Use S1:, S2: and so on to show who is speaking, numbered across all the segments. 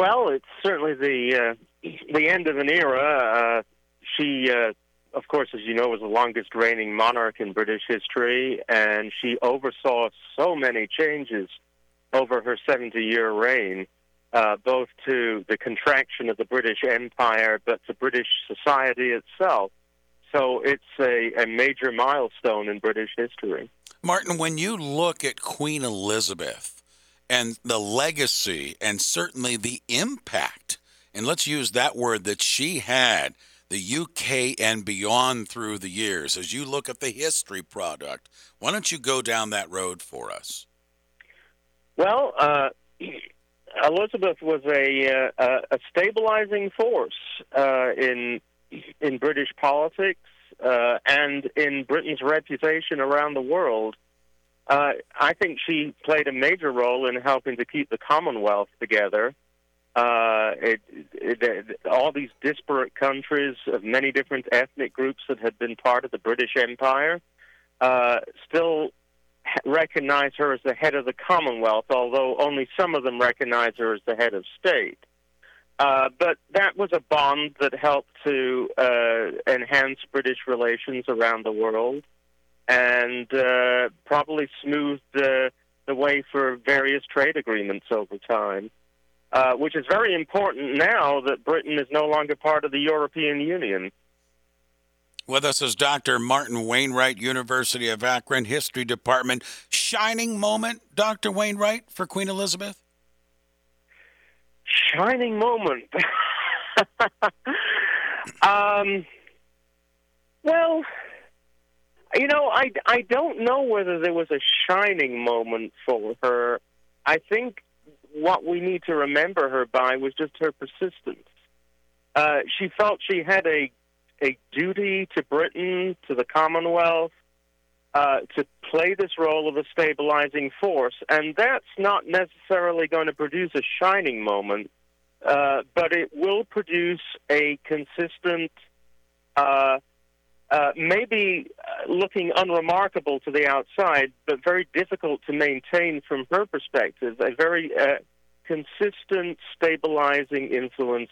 S1: Well, it's certainly the uh, the end of an era. Uh, she, uh, of course, as you know, was the longest reigning monarch in British history, and she oversaw so many changes over her 70 year reign, uh, both to the contraction of the British Empire, but to British society itself. So it's a, a major milestone in British history.
S2: Martin, when you look at Queen Elizabeth and the legacy and certainly the impact, and let's use that word that she had, the UK and beyond through the years, as you look at the history product, why don't you go down that road for us?
S1: Well, uh, Elizabeth was a, uh, a stabilizing force uh, in in British politics uh, and in Britain's reputation around the world. Uh, I think she played a major role in helping to keep the Commonwealth together. Uh, it, it, it, all these disparate countries of many different ethnic groups that had been part of the British Empire uh, still recognize her as the head of the Commonwealth, although only some of them recognize her as the head of state. Uh, but that was a bond that helped to uh, enhance British relations around the world and uh, probably smoothed the, the way for various trade agreements over time, uh, which is very important now that Britain is no longer part of the European Union.
S2: With us is Dr. Martin Wainwright, University of Akron History Department. Shining moment, Dr. Wainwright, for Queen Elizabeth?
S1: shining moment. um, well, you know, I, I don't know whether there was a shining moment for her. I think what we need to remember her by was just her persistence. Uh, she felt she had a a duty to Britain, to the Commonwealth, uh, to play this role of a stabilizing force, and that's not necessarily going to produce a shining moment, uh, but it will produce a consistent, uh, uh maybe uh, looking unremarkable to the outside, but very difficult to maintain from her perspective, a very uh, consistent, stabilizing influence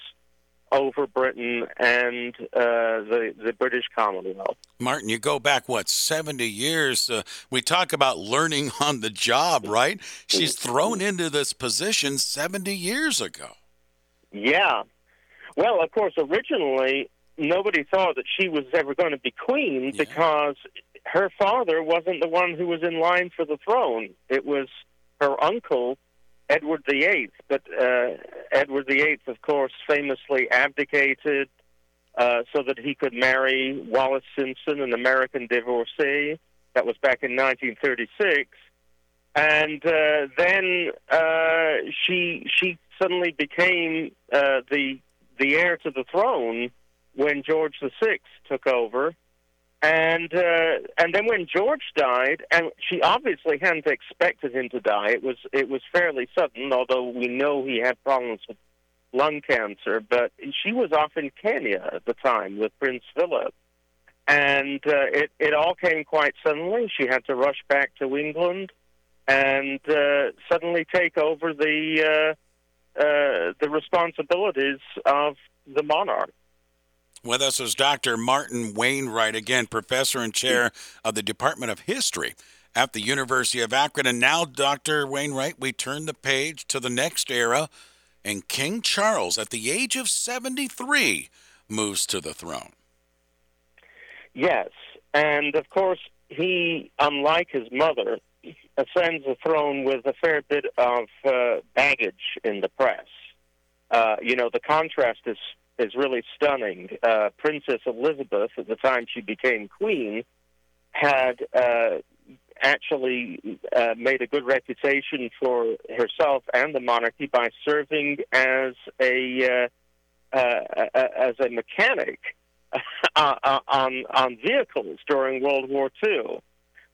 S1: over Britain and uh, the the British Commonwealth.
S2: Martin, you go back what seventy years? Uh, we talk about learning on the job, right? She's thrown into this position seventy years ago.
S1: Yeah. Well, of course, originally nobody thought that she was ever going to be queen yeah. because her father wasn't the one who was in line for the throne. It was her uncle Edward VIII. But uh, Edward VIII, of course, famously abdicated uh, so that he could marry Wallis Simpson, an American divorcee. That was back in 1936. And uh, then uh, she she suddenly became uh, the the heir to the throne when George VI took over and uh, and then when George died, and she obviously hadn't expected him to die. It was it was fairly sudden, although we know he had problems with lung cancer. But she was off in Kenya at the time with Prince Philip, and uh, it it all came quite suddenly. She had to rush back to England and uh, suddenly take over the uh, uh, the responsibilities of the monarch.
S2: With us is Dr. Martin Wainwright, again, professor and chair of the Department of History at the University of Akron. And now, Dr. Wainwright, we turn the page to the next era, and King Charles, at the age of 73, moves to the throne.
S1: Yes. And of course, he, unlike his mother, ascends the throne with a fair bit of uh, baggage in the press. Uh, you know, the contrast is is really stunning. Uh, Princess Elizabeth, at the time she became queen, had uh, actually uh, made a good reputation for herself and the monarchy by serving as a uh, uh, as a mechanic uh, on on vehicles during World War II.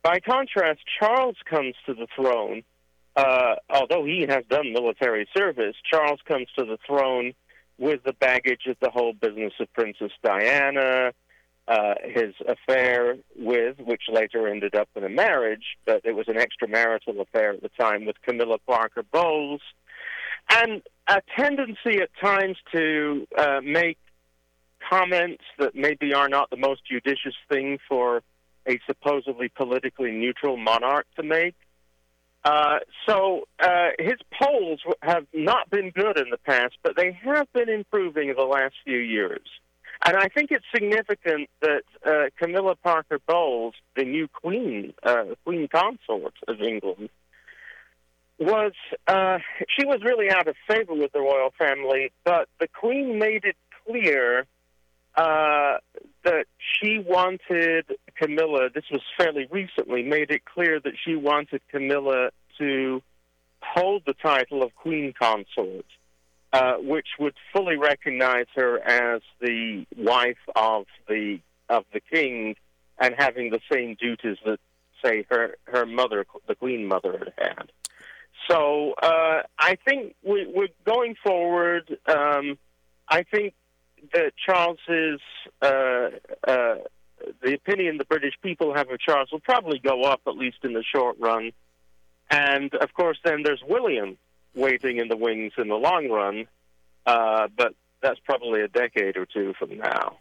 S1: By contrast, Charles comes to the throne. although he has done military service, Charles comes to the throne with the baggage of the whole business of Princess Diana, uh, his affair with, which later ended up in a marriage, but it was an extramarital affair at the time with Camilla Parker Bowles. And a tendency at times to uh, make comments that maybe are not the most judicious thing for a supposedly politically neutral monarch to make. Uh, so uh, his polls have not been good in the past, but they have been improving in the last few years. And I think it's significant that uh, Camilla Parker Bowles, the new queen, uh, queen consort of England, was uh, she was really out of favor with the royal family, but the queen made it clear that she wanted Camilla. This was fairly recently. Made it clear that she wanted Camilla to hold the title of queen consort uh, which would fully recognize her as the wife of the of the king and having the same duties that, say, her her mother, the queen mother, had. So uh, I think we, we're going forward. Um, I think that Charles's uh, uh, the opinion the British people have of Charles will probably go up at least in the short run. And of course, then there's William, waiting in the wings in the long run, uh, but that's probably a decade or two from now.